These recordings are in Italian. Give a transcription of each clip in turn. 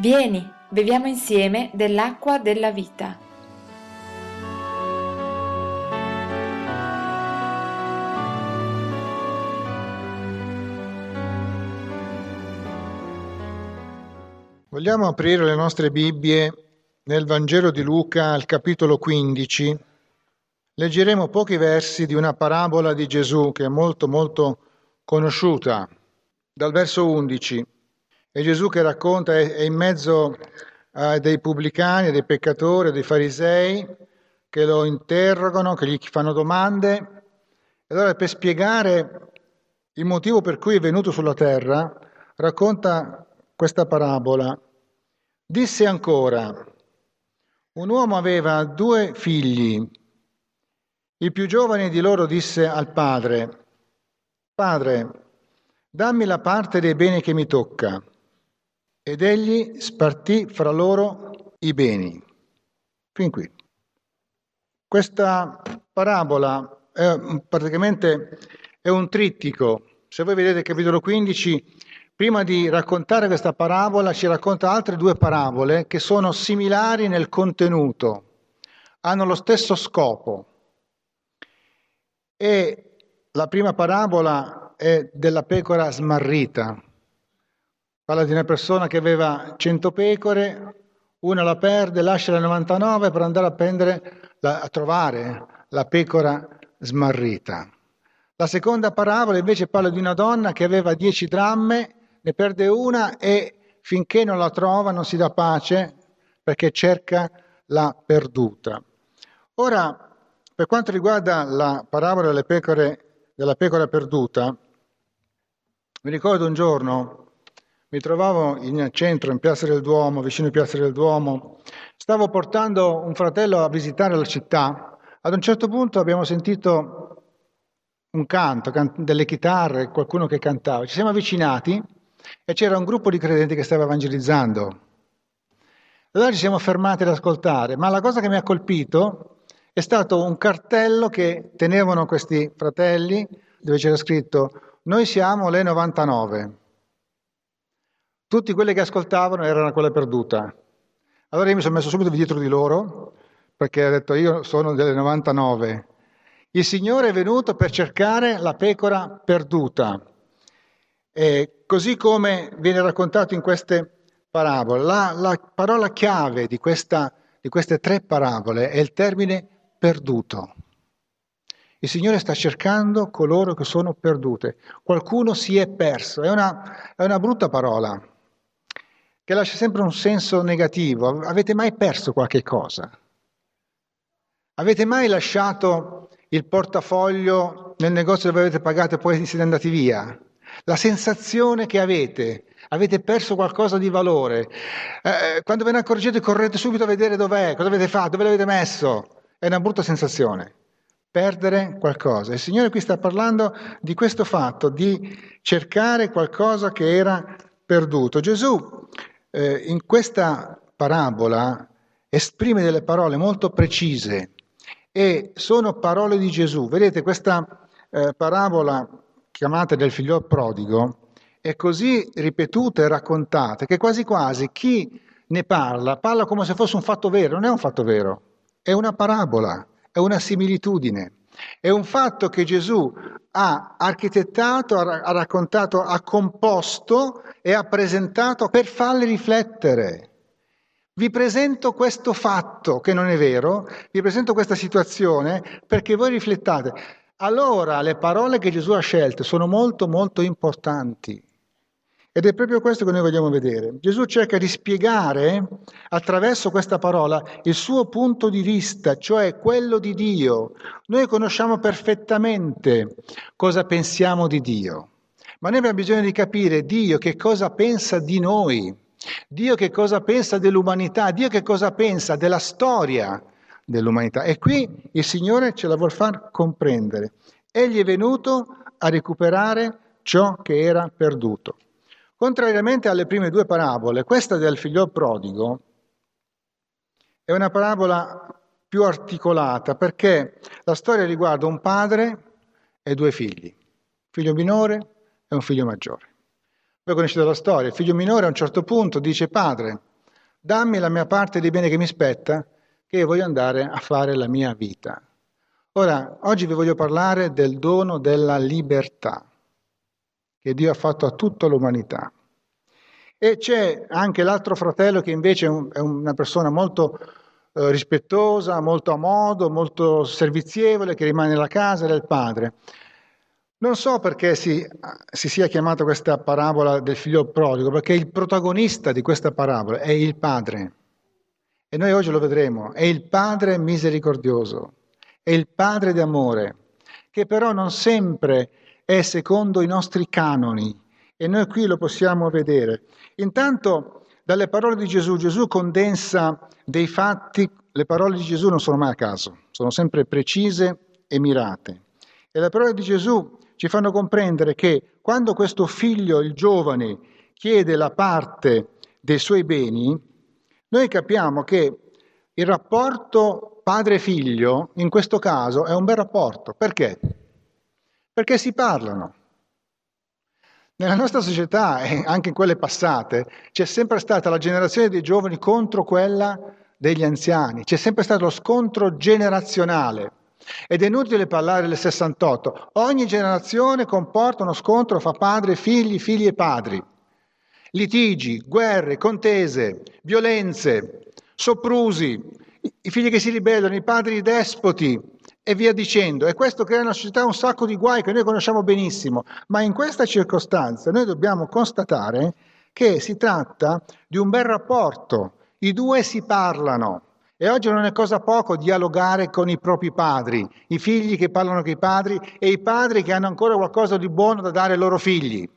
Vieni, beviamo insieme dell'acqua della vita. Vogliamo aprire le nostre Bibbie nel Vangelo di Luca al capitolo 15. Leggeremo pochi versi di una parabola di Gesù che è molto molto conosciuta, dal verso 11. È Gesù che racconta, è in mezzo a dei pubblicani, a dei peccatori, a dei farisei che lo interrogano, che gli fanno domande. E allora per spiegare il motivo per cui è venuto sulla terra, racconta questa parabola. Disse ancora, un uomo aveva due figli. Il più giovane di loro disse al padre, Padre, dammi la parte dei beni che mi tocca. Ed egli spartì fra loro i beni. Fin qui. Questa parabola è praticamente è un trittico. Se voi vedete capitolo 15, prima di raccontare questa parabola, ci racconta altre due parabole che sono similari nel contenuto, hanno lo stesso scopo. E la prima parabola è della pecora smarrita, Parla di una persona che aveva 100 pecore, una la perde, lascia le 99 per andare a, prendere, a trovare la pecora smarrita. La seconda parabola invece parla di una donna che aveva 10 dramme, ne perde una e finché non la trova non si dà pace perché cerca la perduta. Ora, per quanto riguarda la parabola delle pecore, della pecora perduta, mi ricordo un giorno mi trovavo in centro, in Piazza del Duomo, vicino a Piazza del Duomo. Stavo portando un fratello a visitare la città. Ad un certo punto abbiamo sentito un canto, delle chitarre, qualcuno che cantava. Ci siamo avvicinati e c'era un gruppo di credenti che stava evangelizzando. Allora ci siamo fermati ad ascoltare, ma la cosa che mi ha colpito è stato un cartello che tenevano questi fratelli dove c'era scritto noi siamo le 99. Tutti quelli che ascoltavano erano quella perduta. Allora io mi sono messo subito dietro di loro perché ho detto io sono delle 99. Il Signore è venuto per cercare la pecora perduta. E così come viene raccontato in queste parabole, la, la parola chiave di, questa, di queste tre parabole è il termine perduto. Il Signore sta cercando coloro che sono perdute. Qualcuno si è perso. È una, è una brutta parola che lascia sempre un senso negativo. Avete mai perso qualche cosa? Avete mai lasciato il portafoglio nel negozio dove avete pagato e poi siete andati via? La sensazione che avete, avete perso qualcosa di valore. Eh, quando ve ne accorgete correte subito a vedere dov'è, cosa avete fatto, dove l'avete messo. È una brutta sensazione, perdere qualcosa. Il Signore qui sta parlando di questo fatto, di cercare qualcosa che era perduto. Gesù eh, in questa parabola esprime delle parole molto precise e sono parole di Gesù. Vedete, questa eh, parabola chiamata del figlio prodigo è così ripetuta e raccontata che quasi quasi chi ne parla parla come se fosse un fatto vero, non è un fatto vero, è una parabola, è una similitudine. È un fatto che Gesù ha architettato, ha raccontato, ha composto e ha presentato per farli riflettere. Vi presento questo fatto che non è vero, vi presento questa situazione perché voi riflettate. Allora le parole che Gesù ha scelte sono molto molto importanti. Ed è proprio questo che noi vogliamo vedere. Gesù cerca di spiegare attraverso questa parola il suo punto di vista, cioè quello di Dio. Noi conosciamo perfettamente cosa pensiamo di Dio, ma noi abbiamo bisogno di capire Dio che cosa pensa di noi, Dio che cosa pensa dell'umanità, Dio che cosa pensa della storia dell'umanità. E qui il Signore ce la vuol far comprendere. Egli è venuto a recuperare ciò che era perduto. Contrariamente alle prime due parabole, questa del figlio prodigo è una parabola più articolata perché la storia riguarda un padre e due figli, figlio minore e un figlio maggiore. Voi conoscete la storia, il figlio minore a un certo punto dice padre, dammi la mia parte di bene che mi spetta, che voglio andare a fare la mia vita. Ora, oggi vi voglio parlare del dono della libertà che Dio ha fatto a tutta l'umanità. E c'è anche l'altro fratello che invece è, una persona molto eh, rispettosa, molto a modo, molto servizievole, che rimane nella casa del padre. Non so perché si, si sia chiamata questa parabola del figlio prodigo, perché il protagonista di questa parabola è il padre. E noi oggi lo vedremo, è il padre misericordioso, è il padre di amore, che però non sempre è secondo i nostri canoni e noi qui lo possiamo vedere. Intanto dalle parole di Gesù, Gesù condensa dei fatti, le parole di Gesù non sono mai a caso, sono sempre precise e mirate. E le parole di Gesù ci fanno comprendere che quando questo figlio, il giovane, chiede la parte dei suoi beni, noi capiamo che il rapporto padre-figlio in questo caso è un bel rapporto. Perché? Perché si parlano. Nella nostra società e anche in quelle passate c'è sempre stata la generazione dei giovani contro quella degli anziani, c'è sempre stato lo scontro generazionale. Ed è inutile parlare del 68. Ogni generazione comporta uno scontro fra padre e figli, figli e padri. Litigi, guerre, contese, violenze, soprusi, i figli che si ribellano, i padri despoti e via dicendo. E questo crea nella società un sacco di guai che noi conosciamo benissimo. Ma in questa circostanza noi dobbiamo constatare che si tratta di un bel rapporto. I due si parlano. E oggi non è cosa poco dialogare con i propri padri, i figli che parlano con i padri e i padri che hanno ancora qualcosa di buono da dare ai loro figli.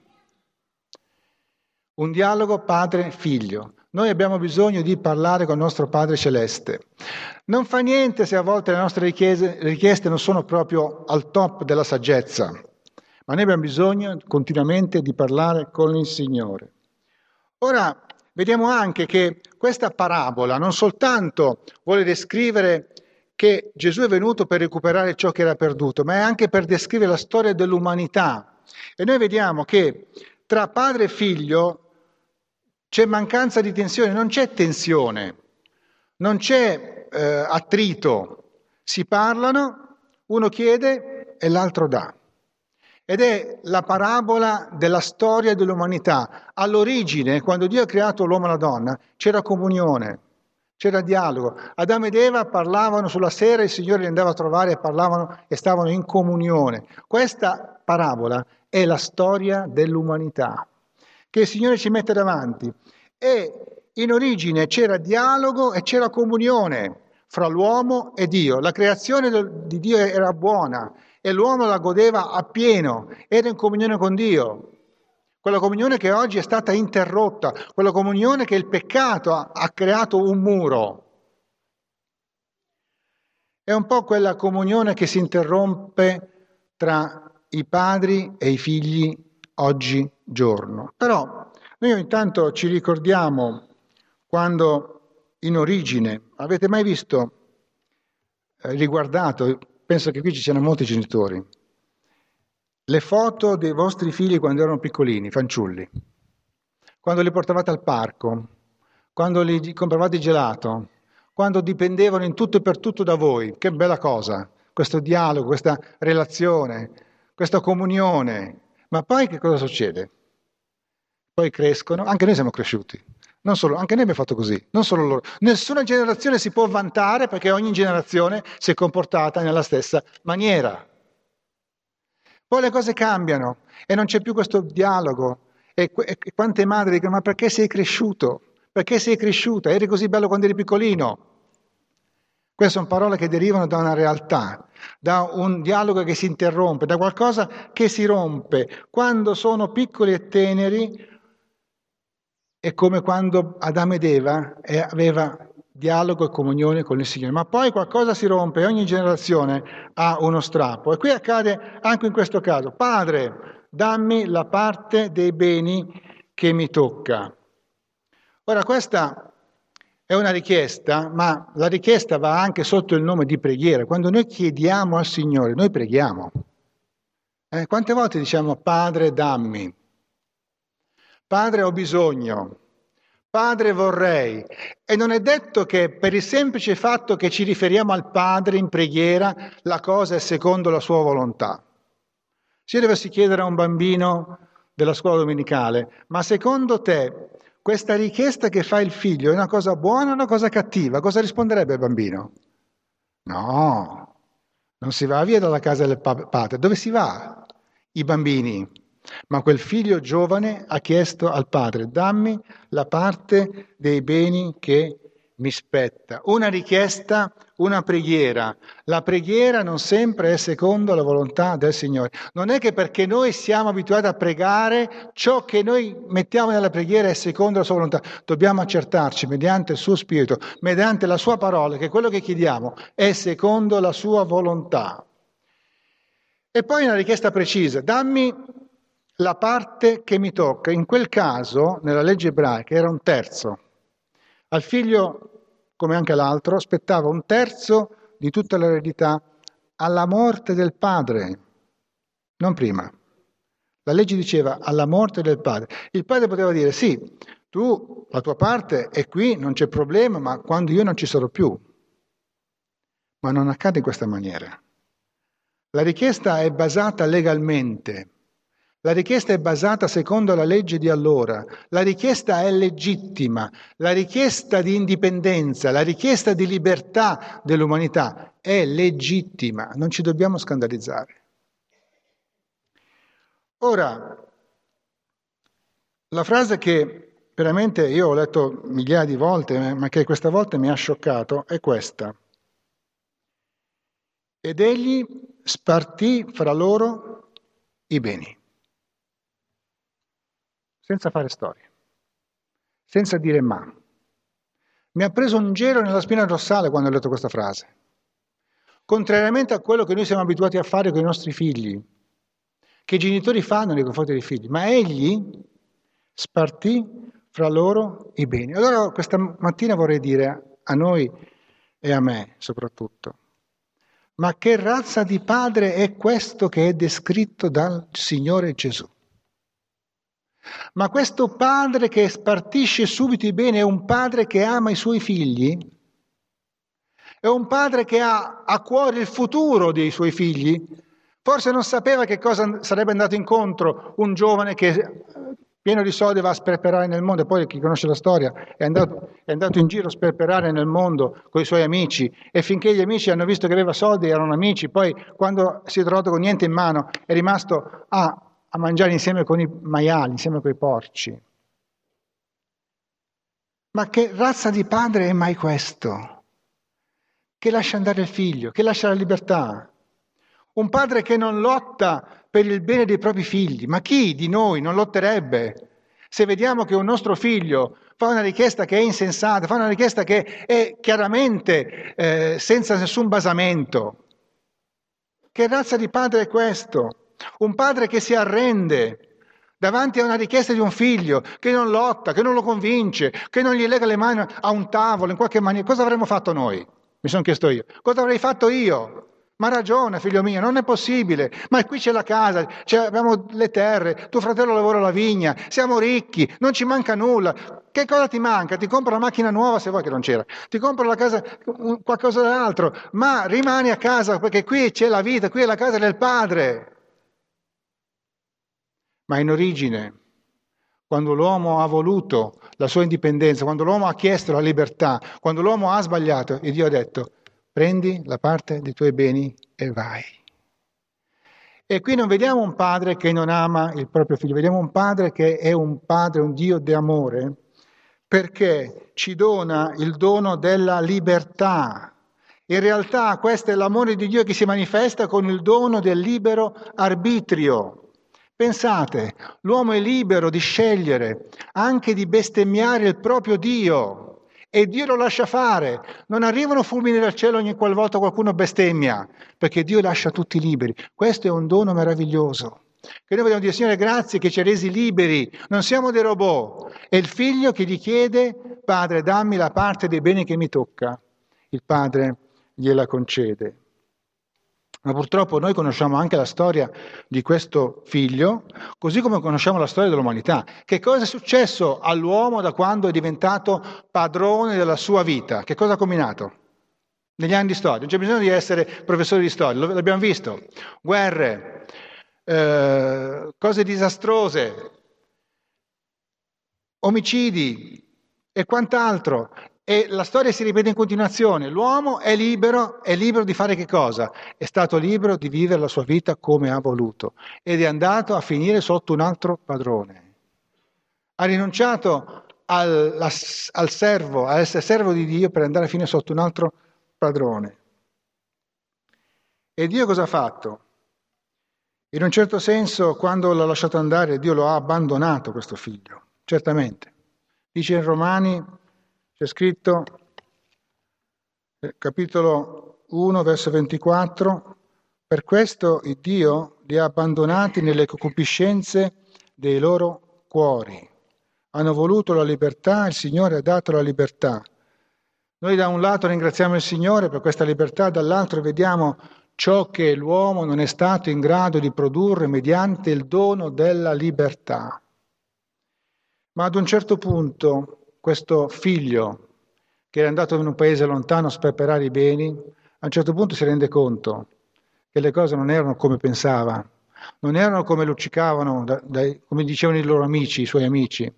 Un dialogo padre-figlio. Noi abbiamo bisogno di parlare con il nostro Padre Celeste. Non fa niente se a volte le nostre richieste non sono proprio al top della saggezza, ma noi abbiamo bisogno continuamente di parlare con il Signore. Ora, vediamo anche che questa parabola non soltanto vuole descrivere che Gesù è venuto per recuperare ciò che era perduto, ma è anche per descrivere la storia dell'umanità. E noi vediamo che tra padre e figlio c'è mancanza di tensione, non c'è tensione, non c'è eh, attrito, si parlano, uno chiede e l'altro dà. Ed è la parabola della storia dell'umanità. All'origine, quando Dio ha creato l'uomo e la donna, c'era comunione, c'era dialogo. Adamo ed Eva parlavano sulla sera, il Signore li andava a trovare e parlavano e stavano in comunione. Questa parabola è la storia dell'umanità che il Signore ci mette davanti. E in origine c'era dialogo e c'era comunione fra l'uomo e Dio. La creazione di Dio era buona e l'uomo la godeva appieno, era in comunione con Dio. Quella comunione che oggi è stata interrotta, quella comunione che il peccato ha, ha creato un muro. È un po' quella comunione che si interrompe tra i padri e i figli oggigiorno. Però noi intanto ci ricordiamo quando in origine, avete mai visto, eh, riguardato penso che qui ci siano molti genitori, le foto dei vostri figli quando erano piccolini, fanciulli, quando li portavate al parco, quando li compravate gelato, quando dipendevano in tutto e per tutto da voi, che bella cosa, questo dialogo, questa relazione, questa comunione. Ma poi che cosa succede? Poi crescono, anche noi siamo cresciuti, solo, anche noi abbiamo fatto così, non solo loro. Nessuna generazione si può vantare perché ogni generazione si è comportata nella stessa maniera. Poi le cose cambiano e non c'è più questo dialogo. E, e, e quante madri dicono: Ma perché sei cresciuto? Perché sei cresciuta? Eri così bello quando eri piccolino. Queste sono parole che derivano da una realtà, da un dialogo che si interrompe, da qualcosa che si rompe. Quando sono piccoli e teneri, è come quando Adamo ed Eva eh, aveva dialogo e comunione con il Signore, ma poi qualcosa si rompe, ogni generazione ha uno strappo. E qui accade anche in questo caso. Padre, dammi la parte dei beni che mi tocca. Ora questa è una richiesta, ma la richiesta va anche sotto il nome di preghiera. Quando noi chiediamo al Signore, noi preghiamo. Eh, quante volte diciamo Padre, dammi? Padre ho bisogno, Padre vorrei. E non è detto che per il semplice fatto che ci riferiamo al Padre in preghiera, la cosa è secondo la sua volontà. Se io dovessi chiedere a un bambino della scuola domenicale, ma secondo te questa richiesta che fa il figlio è una cosa buona o una cosa cattiva? Cosa risponderebbe il bambino? No, non si va via dalla casa del padre. Dove si va? I bambini. Ma quel figlio giovane ha chiesto al padre, dammi la parte dei beni che mi spetta. Una richiesta, una preghiera. La preghiera non sempre è secondo la volontà del Signore. Non è che perché noi siamo abituati a pregare, ciò che noi mettiamo nella preghiera è secondo la sua volontà. Dobbiamo accertarci mediante il suo Spirito, mediante la sua parola, che quello che chiediamo è secondo la sua volontà. E poi una richiesta precisa, dammi la parte che mi tocca. In quel caso, nella legge ebraica, era un terzo. Al figlio come anche l'altro, aspettava un terzo di tutta l'eredità alla morte del padre, non prima. La legge diceva alla morte del padre. Il padre poteva dire sì, tu, la tua parte è qui, non c'è problema, ma quando io non ci sarò più. Ma non accade in questa maniera. La richiesta è basata legalmente la richiesta è basata secondo la legge di allora, la richiesta è legittima, la richiesta di indipendenza, la richiesta di libertà dell'umanità è legittima, non ci dobbiamo scandalizzare. Ora, la frase che veramente io ho letto migliaia di volte, ma che questa volta mi ha scioccato, è questa. Ed egli spartì fra loro i beni senza fare storie, senza dire ma. Mi ha preso un gelo nella spina dorsale quando ho letto questa frase. Contrariamente a quello che noi siamo abituati a fare con i nostri figli, che i genitori fanno nei confronti dei figli, ma egli spartì fra loro i beni. Allora questa mattina vorrei dire a noi e a me soprattutto, ma che razza di padre è questo che è descritto dal Signore Gesù? Ma questo padre che spartisce subito i beni è un padre che ama i suoi figli? È un padre che ha a cuore il futuro dei suoi figli? Forse non sapeva che cosa sarebbe andato incontro un giovane che pieno di soldi va a sperperare nel mondo, e poi chi conosce la storia è andato, è andato, in giro a sperperare nel mondo con i suoi amici e finché gli amici hanno visto che aveva soldi erano amici, poi quando si è trovato con niente in mano è rimasto a ah, a mangiare insieme con i maiali, insieme con i porci. Ma che razza di padre è mai questo? Che lascia andare il figlio, che lascia la libertà. Un padre che non lotta per il bene dei propri figli. Ma chi di noi non lotterebbe se vediamo che un nostro figlio fa una richiesta che è insensata, fa una richiesta che è chiaramente eh, senza nessun basamento? Che razza di padre è questo? Un padre che si arrende davanti a una richiesta di un figlio, che non lotta, che non lo convince, che non gli lega le mani a un tavolo in qualche maniera. Cosa avremmo fatto noi? Mi sono chiesto io. Cosa avrei fatto io? Ma ragiona, figlio mio, non è possibile. Ma qui c'è la casa, c'è, abbiamo le terre, tuo fratello lavora la vigna, siamo ricchi, non ci manca nulla. Che cosa ti manca? Ti compro la macchina nuova se vuoi che non c'era, ti compro la casa, qualcosa d'altro, ma rimani a casa perché qui c'è la vita, qui è la casa del padre. Ma in origine, quando l'uomo ha voluto la sua indipendenza, quando l'uomo ha chiesto la libertà, quando l'uomo ha sbagliato, e Dio ha detto, prendi la parte dei tuoi beni e vai. E qui non vediamo un padre che non ama il proprio figlio, vediamo un padre che è un padre, un Dio di amore, perché ci dona il dono della libertà. In realtà questo è l'amore di Dio che si manifesta con il dono del libero arbitrio. Pensate, l'uomo è libero di scegliere, anche di bestemmiare il proprio Dio. E Dio lo lascia fare. Non arrivano fulmini dal cielo ogni qualvolta qualcuno bestemmia, perché Dio lascia tutti liberi. Questo è un dono meraviglioso. Che noi vogliamo dire, Signore, grazie che ci hai resi liberi, non siamo dei robot. È il figlio che gli chiede, Padre, dammi la parte dei beni che mi tocca. Il padre gliela concede. Ma purtroppo noi conosciamo anche la storia di questo figlio, così come conosciamo la storia dell'umanità. Che cosa è successo all'uomo da quando è diventato padrone della sua vita? Che cosa ha combinato? Negli anni di storia. Non c'è bisogno di essere professori di storia, l'abbiamo visto. Guerre, eh, cose disastrose, omicidi e quant'altro. E la storia si ripete in continuazione. L'uomo è libero, è libero di fare che cosa? È stato libero di vivere la sua vita come ha voluto ed è andato a finire sotto un altro padrone. Ha rinunciato al, al servo, a essere servo di Dio per andare a finire sotto un altro padrone. E Dio cosa ha fatto? In un certo senso, quando l'ha lasciato andare, Dio lo ha abbandonato questo figlio, certamente. Dice in Romani c'è scritto, eh, capitolo 1, verso 24, per questo il Dio li ha abbandonati nelle concupiscenze dei loro cuori. Hanno voluto la libertà, il Signore ha dato la libertà. Noi da un lato ringraziamo il Signore per questa libertà, dall'altro vediamo ciò che l'uomo non è stato in grado di produrre mediante il dono della libertà. Ma ad un certo punto questo figlio che era andato in un paese lontano a sperperare i beni, a un certo punto si rende conto che le cose non erano come pensava, non erano come luccicavano, da, da, come dicevano i loro amici, i suoi amici.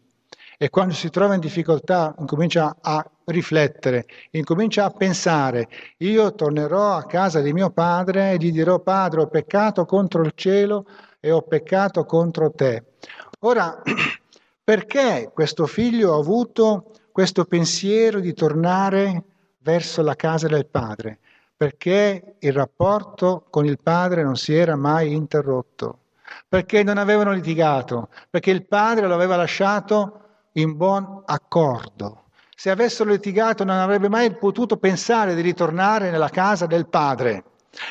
E quando si trova in difficoltà incomincia a riflettere, incomincia a pensare, io tornerò a casa di mio padre e gli dirò, padre, ho peccato contro il cielo e ho peccato contro te. Ora, perché questo figlio ha avuto questo pensiero di tornare verso la casa del padre? Perché il rapporto con il padre non si era mai interrotto, perché non avevano litigato, perché il padre lo aveva lasciato in buon accordo. Se avessero litigato non avrebbe mai potuto pensare di ritornare nella casa del padre,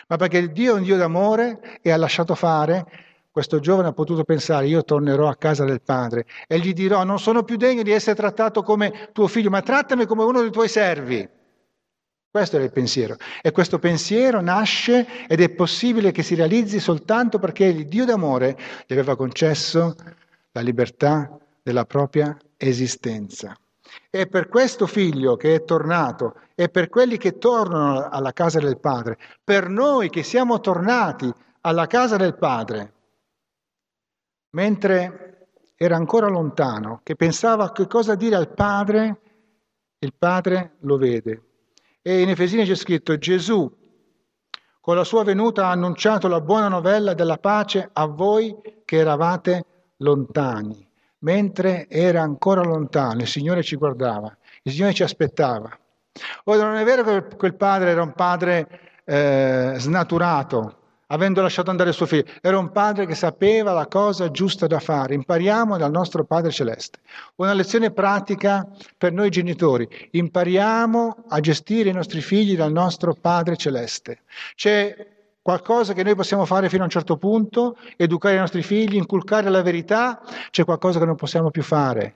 ma perché Dio è un Dio d'amore e ha lasciato fare questo giovane ha potuto pensare io tornerò a casa del padre e gli dirò non sono più degno di essere trattato come tuo figlio, ma trattami come uno dei tuoi servi. Questo era il pensiero. E questo pensiero nasce ed è possibile che si realizzi soltanto perché il Dio d'amore gli aveva concesso la libertà della propria esistenza. E per questo figlio che è tornato e per quelli che tornano alla casa del Padre, per noi che siamo tornati alla casa del Padre, mentre era ancora lontano, che pensava a che cosa dire al Padre, il Padre lo vede. E in Efesini c'è scritto Gesù con la sua venuta ha annunciato la buona novella della pace a voi che eravate lontani. Mentre era ancora lontano, il Signore ci guardava, il Signore ci aspettava. Ora non è vero che quel padre era un padre eh, snaturato, avendo lasciato andare suo figlio. Era un padre che sapeva la cosa giusta da fare. Impariamo dal nostro Padre Celeste. Una lezione pratica per noi genitori. Impariamo a gestire i nostri figli dal nostro Padre Celeste. C'è qualcosa che noi possiamo fare fino a un certo punto, educare i nostri figli, inculcare la verità, c'è qualcosa che non possiamo più fare.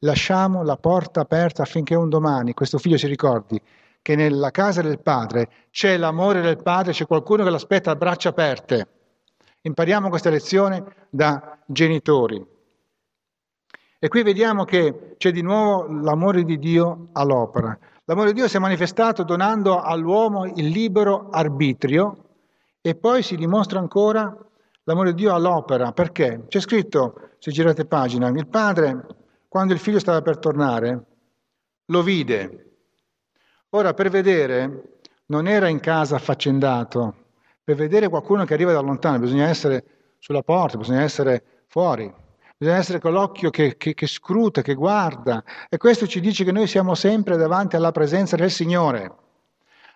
Lasciamo la porta aperta affinché un domani questo figlio si ricordi che nella casa del Padre c'è l'amore del Padre, c'è qualcuno che l'aspetta a braccia aperte. Impariamo questa lezione da genitori. E qui vediamo che c'è di nuovo l'amore di Dio all'opera. L'amore di Dio si è manifestato donando all'uomo il libero arbitrio e poi si dimostra ancora l'amore di Dio all'opera. Perché? C'è scritto, se girate pagina, il padre, quando il figlio stava per tornare, lo vide Ora, per vedere, non era in casa affaccendato, per vedere qualcuno che arriva da lontano bisogna essere sulla porta, bisogna essere fuori, bisogna essere con l'occhio che, che, che scruta, che guarda. E questo ci dice che noi siamo sempre davanti alla presenza del Signore.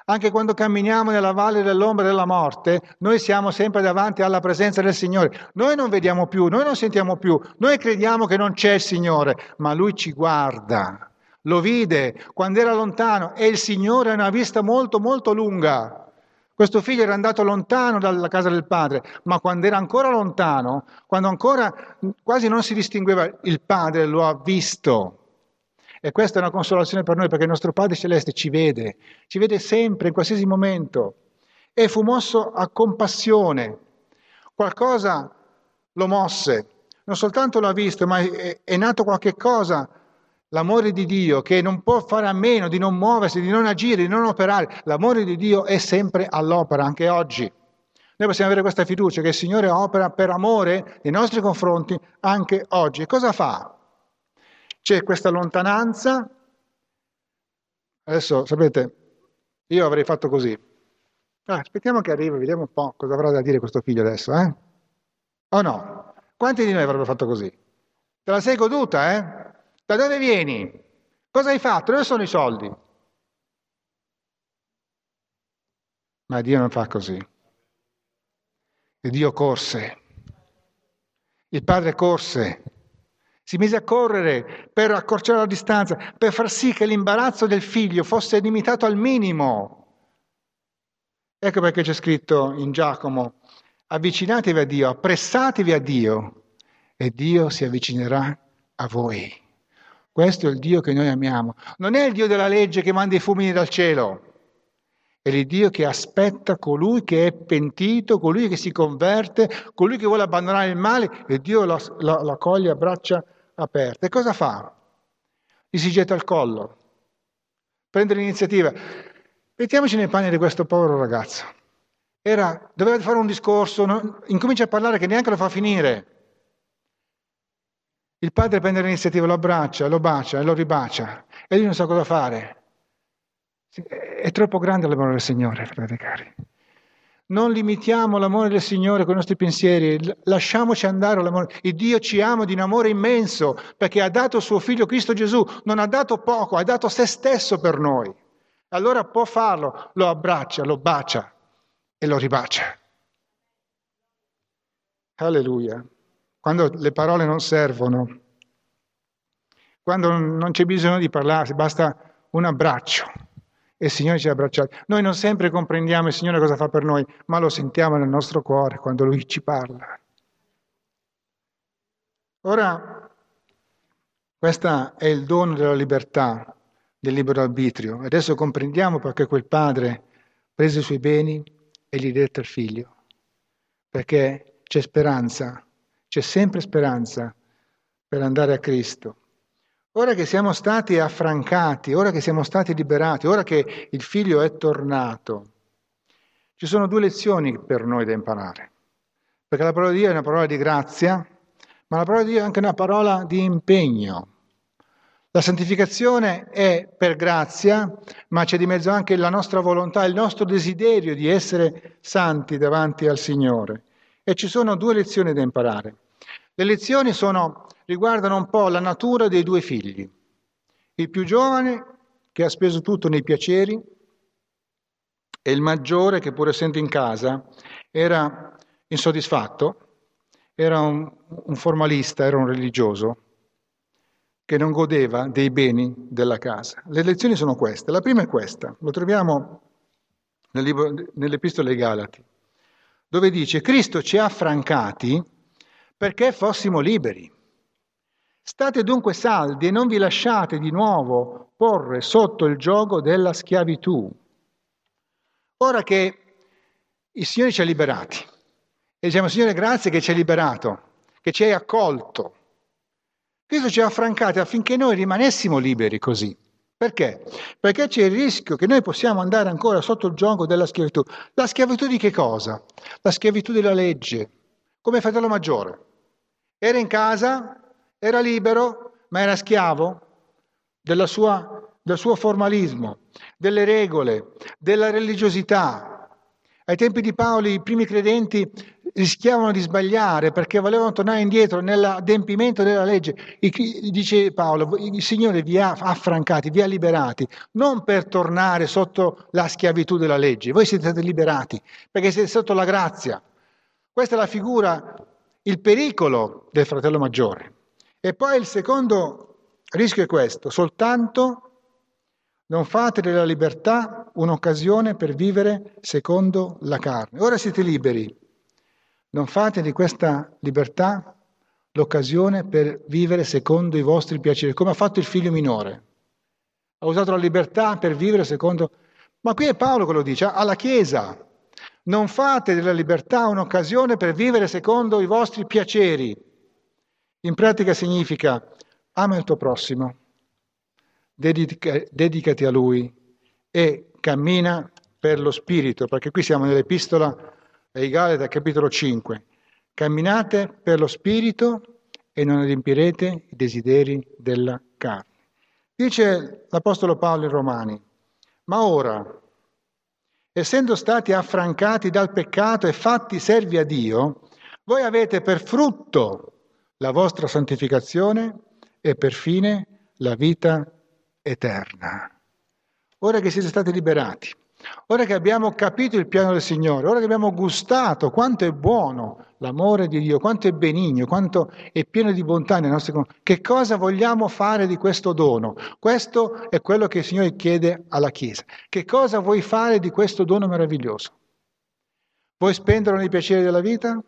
Anche quando camminiamo nella valle dell'ombra della morte, noi siamo sempre davanti alla presenza del Signore. Noi non vediamo più, noi non sentiamo più, noi crediamo che non c'è il Signore, ma Lui ci guarda lo vide quando era lontano e il Signore ha una vista molto molto lunga. Questo figlio era andato lontano dalla casa del padre, ma quando era ancora lontano, quando ancora quasi non si distingueva, il padre lo ha visto. E questa è una consolazione per noi perché il nostro Padre Celeste ci vede, ci vede sempre, in qualsiasi momento. e fu mosso a compassione. Qualcosa lo mosse, non soltanto l'ha visto, ma è, è nato qualche cosa, l'amore di Dio, che non può fare a meno di non muoversi, di non agire, di non operare. L'amore di Dio è sempre all'opera, anche oggi. Noi possiamo avere questa fiducia che il Signore opera per amore nei nostri confronti anche oggi. E cosa fa? C'è questa lontananza. Adesso, sapete, io avrei fatto così. Ah, aspettiamo che arrivi, vediamo un po' cosa avrà da dire questo figlio adesso, eh? O no? Quanti di noi avrebbero fatto così? Te la sei goduta, eh? Da dove vieni? Cosa hai fatto? Dove sono i soldi? Ma Dio non fa così. E Dio corse. Il padre corse. Si mise a correre per accorciare la distanza, per far sì che l'imbarazzo del figlio fosse limitato al minimo. Ecco perché c'è scritto in Giacomo, avvicinatevi a Dio, appressatevi a Dio e Dio si avvicinerà a voi. Questo è il Dio che noi amiamo. Non è il Dio della legge che manda i fulmini dal cielo, è il Dio che aspetta colui che è pentito, colui che si converte, colui che vuole abbandonare il male e Dio lo, lo, lo accoglie a braccia aperte. E cosa fa? Gli si getta al collo, prende l'iniziativa. Mettiamoci nei panni di questo povero ragazzo. Era, doveva fare un discorso, no? incomincia a parlare che neanche lo fa finire. Il padre prende l'iniziativa, lo abbraccia, lo bacia e lo ribacia e lui non sa cosa fare. È troppo grande l'amore del Signore, fratelli cari. Non limitiamo l'amore del Signore con i nostri pensieri, lasciamoci andare all'amore. Il Dio ci ama di un amore immenso perché ha dato suo figlio Cristo Gesù, non ha dato poco, ha dato se stesso per noi. Allora può farlo, lo abbraccia, lo bacia e lo ribacia. Alleluia. Quando le parole non servono, quando non c'è bisogno di parlarsi, basta un abbraccio e il Signore ci ha abbracciati. Noi non sempre comprendiamo il Signore cosa fa per noi, ma lo sentiamo nel nostro cuore quando Lui ci parla. Ora, questo è il dono della libertà del libero arbitrio. Adesso comprendiamo perché quel padre prese i suoi beni e li dette al figlio, perché c'è speranza, c'è sempre speranza per andare a Cristo. Ora che siamo stati affrancati, ora che siamo stati liberati, ora che il figlio è tornato, ci sono due lezioni per noi da imparare. Perché la parola di Dio è una parola di grazia, ma la parola di Dio è anche una parola di impegno. La santificazione è per grazia, ma c'è di mezzo anche la nostra volontà, il nostro desiderio di essere santi davanti al Signore. E ci sono due lezioni da imparare. Le lezioni sono, riguardano un po' la natura dei due figli. Il più giovane, che ha speso tutto nei piaceri, e il maggiore, che pur essendo in casa, era insoddisfatto, era un, un formalista, era un religioso che non godeva dei beni della casa. Le lezioni sono queste. La prima è questa, lo troviamo nel libro, nell'Epistola ai Galati, dove dice Cristo ci ha affrancati perché fossimo liberi. State dunque saldi e non vi lasciate di nuovo porre sotto il gioco della schiavitù. Ora che il Signore ci ha liberati, e diciamo Signore grazie che ci hai liberato, che ci hai accolto, Cristo ci ha affrancati affinché noi rimanessimo liberi così. Perché? Perché c'è il rischio che noi possiamo andare ancora sotto il gioco della schiavitù. La schiavitù di che cosa? La schiavitù della legge, come fratello maggiore. Era in casa, era libero, ma era schiavo sua, del suo formalismo, delle regole, della religiosità. Ai tempi di Paolo i primi credenti rischiavano di sbagliare perché volevano tornare indietro nell'adempimento della legge. Dice Paolo, il Signore vi ha affrancati, vi ha liberati, non per tornare sotto la schiavitù della legge, voi siete stati liberati perché siete sotto la grazia. Questa è la figura, il pericolo del fratello maggiore. E poi il secondo rischio è questo, soltanto non fate della libertà un'occasione per vivere secondo la carne. Ora siete liberi, non fate di questa libertà l'occasione per vivere secondo i vostri piaceri, come ha fatto il figlio minore. Ha usato la libertà per vivere secondo... Ma qui è Paolo che lo dice, alla Chiesa. Non fate della libertà un'occasione per vivere secondo i vostri piaceri. In pratica significa ama il tuo prossimo, dedica, dedicati a lui e cammina per lo spirito, perché qui siamo nell'epistola ai Galata, capitolo 5. Camminate per lo spirito e non adempirete i desideri della carne. Dice l'Apostolo Paolo in Romani, ma ora, essendo stati affrancati dal peccato e fatti servi a Dio, voi avete per frutto la vostra santificazione e per fine la vita eterna. Ora che siete stati liberati, ora che abbiamo capito il piano del Signore, ora che abbiamo gustato quanto è buono l'amore di Dio, quanto è benigno, quanto è pieno di bontà nei nostri confronti, che cosa vogliamo fare di questo dono? Questo è quello che il Signore chiede alla Chiesa. Che cosa vuoi fare di questo dono meraviglioso? Vuoi spenderlo nei piaceri della vita?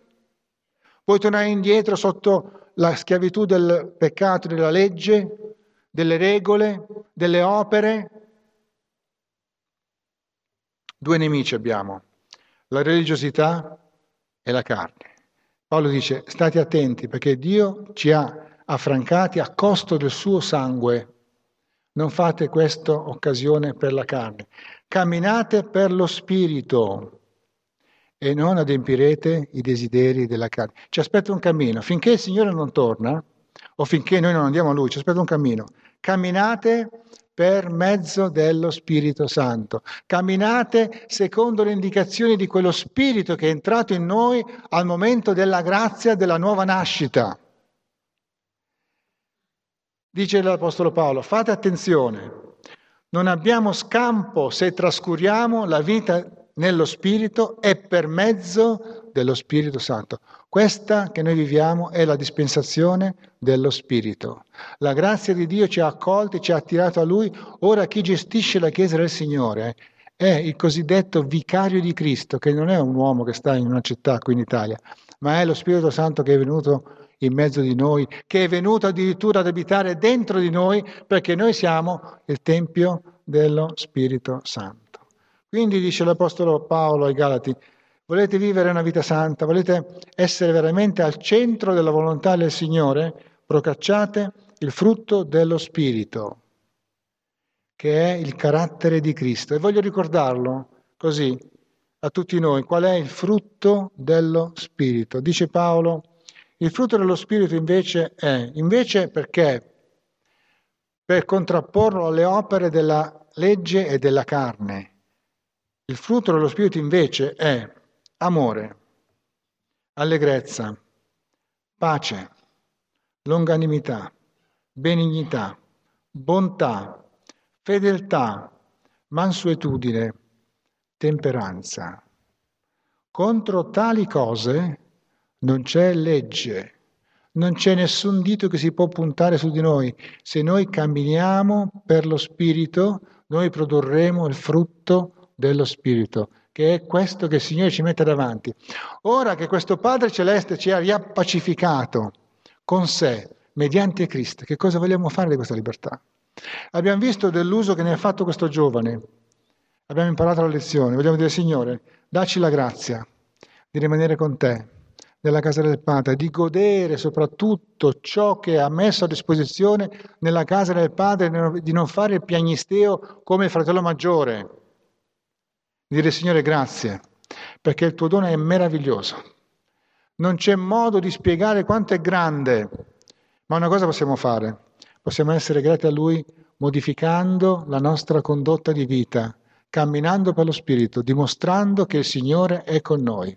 Vuoi tornare indietro sotto la schiavitù del peccato, della legge, delle regole, delle opere? Due nemici abbiamo, la religiosità e la carne. Paolo dice, state attenti perché Dio ci ha affrancati a costo del suo sangue. Non fate questa occasione per la carne. Camminate per lo spirito e non adempirete i desideri della carne. Ci aspetta un cammino. Finché il Signore non torna, o finché noi non andiamo a Lui, ci aspetta un cammino. Camminate per mezzo dello Spirito Santo. Camminate secondo le indicazioni di quello Spirito che è entrato in noi al momento della grazia della nuova nascita. Dice l'Apostolo Paolo, fate attenzione, non abbiamo scampo se trascuriamo la vita nello Spirito e per mezzo dello Spirito Santo. Questa che noi viviamo è la dispensazione dello Spirito. La grazia di Dio ci ha accolti, ci ha attirato a Lui. Ora chi gestisce la Chiesa del Signore è il cosiddetto vicario di Cristo, che non è un uomo che sta in una città qui in Italia, ma è lo Spirito Santo che è venuto in mezzo di noi, che è venuto addirittura ad abitare dentro di noi, perché noi siamo il Tempio dello Spirito Santo. Quindi dice l'Apostolo Paolo ai Galati, volete vivere una vita santa, volete essere veramente al centro della volontà del Signore, procacciate il frutto dello Spirito, che è il carattere di Cristo. E voglio ricordarlo così a tutti noi, qual è il frutto dello Spirito. Dice Paolo, il frutto dello Spirito invece è, invece perché? Per contrapporlo alle opere della legge e della carne. Il frutto dello Spirito invece è amore, allegrezza, pace, longanimità, benignità, bontà, fedeltà, mansuetudine, temperanza. Contro tali cose non c'è legge, non c'è nessun dito che si può puntare su di noi. Se noi camminiamo per lo Spirito, noi produrremo il frutto dello Spirito che è questo che il Signore ci mette davanti. Ora che questo Padre Celeste ci ha riappacificato con sé, mediante Cristo, che cosa vogliamo fare di questa libertà? Abbiamo visto dell'uso che ne ha fatto questo giovane, abbiamo imparato la lezione, vogliamo dire Signore, dacci la grazia di rimanere con te nella casa del Padre, di godere soprattutto ciò che ha messo a disposizione nella casa del Padre, di non fare il piagnisteo come il fratello maggiore, dire Signore grazie, perché il tuo dono è meraviglioso. Non c'è modo di spiegare quanto è grande, ma una cosa possiamo fare, possiamo essere grati a Lui modificando la nostra condotta di vita, camminando per lo Spirito, dimostrando che il Signore è con noi.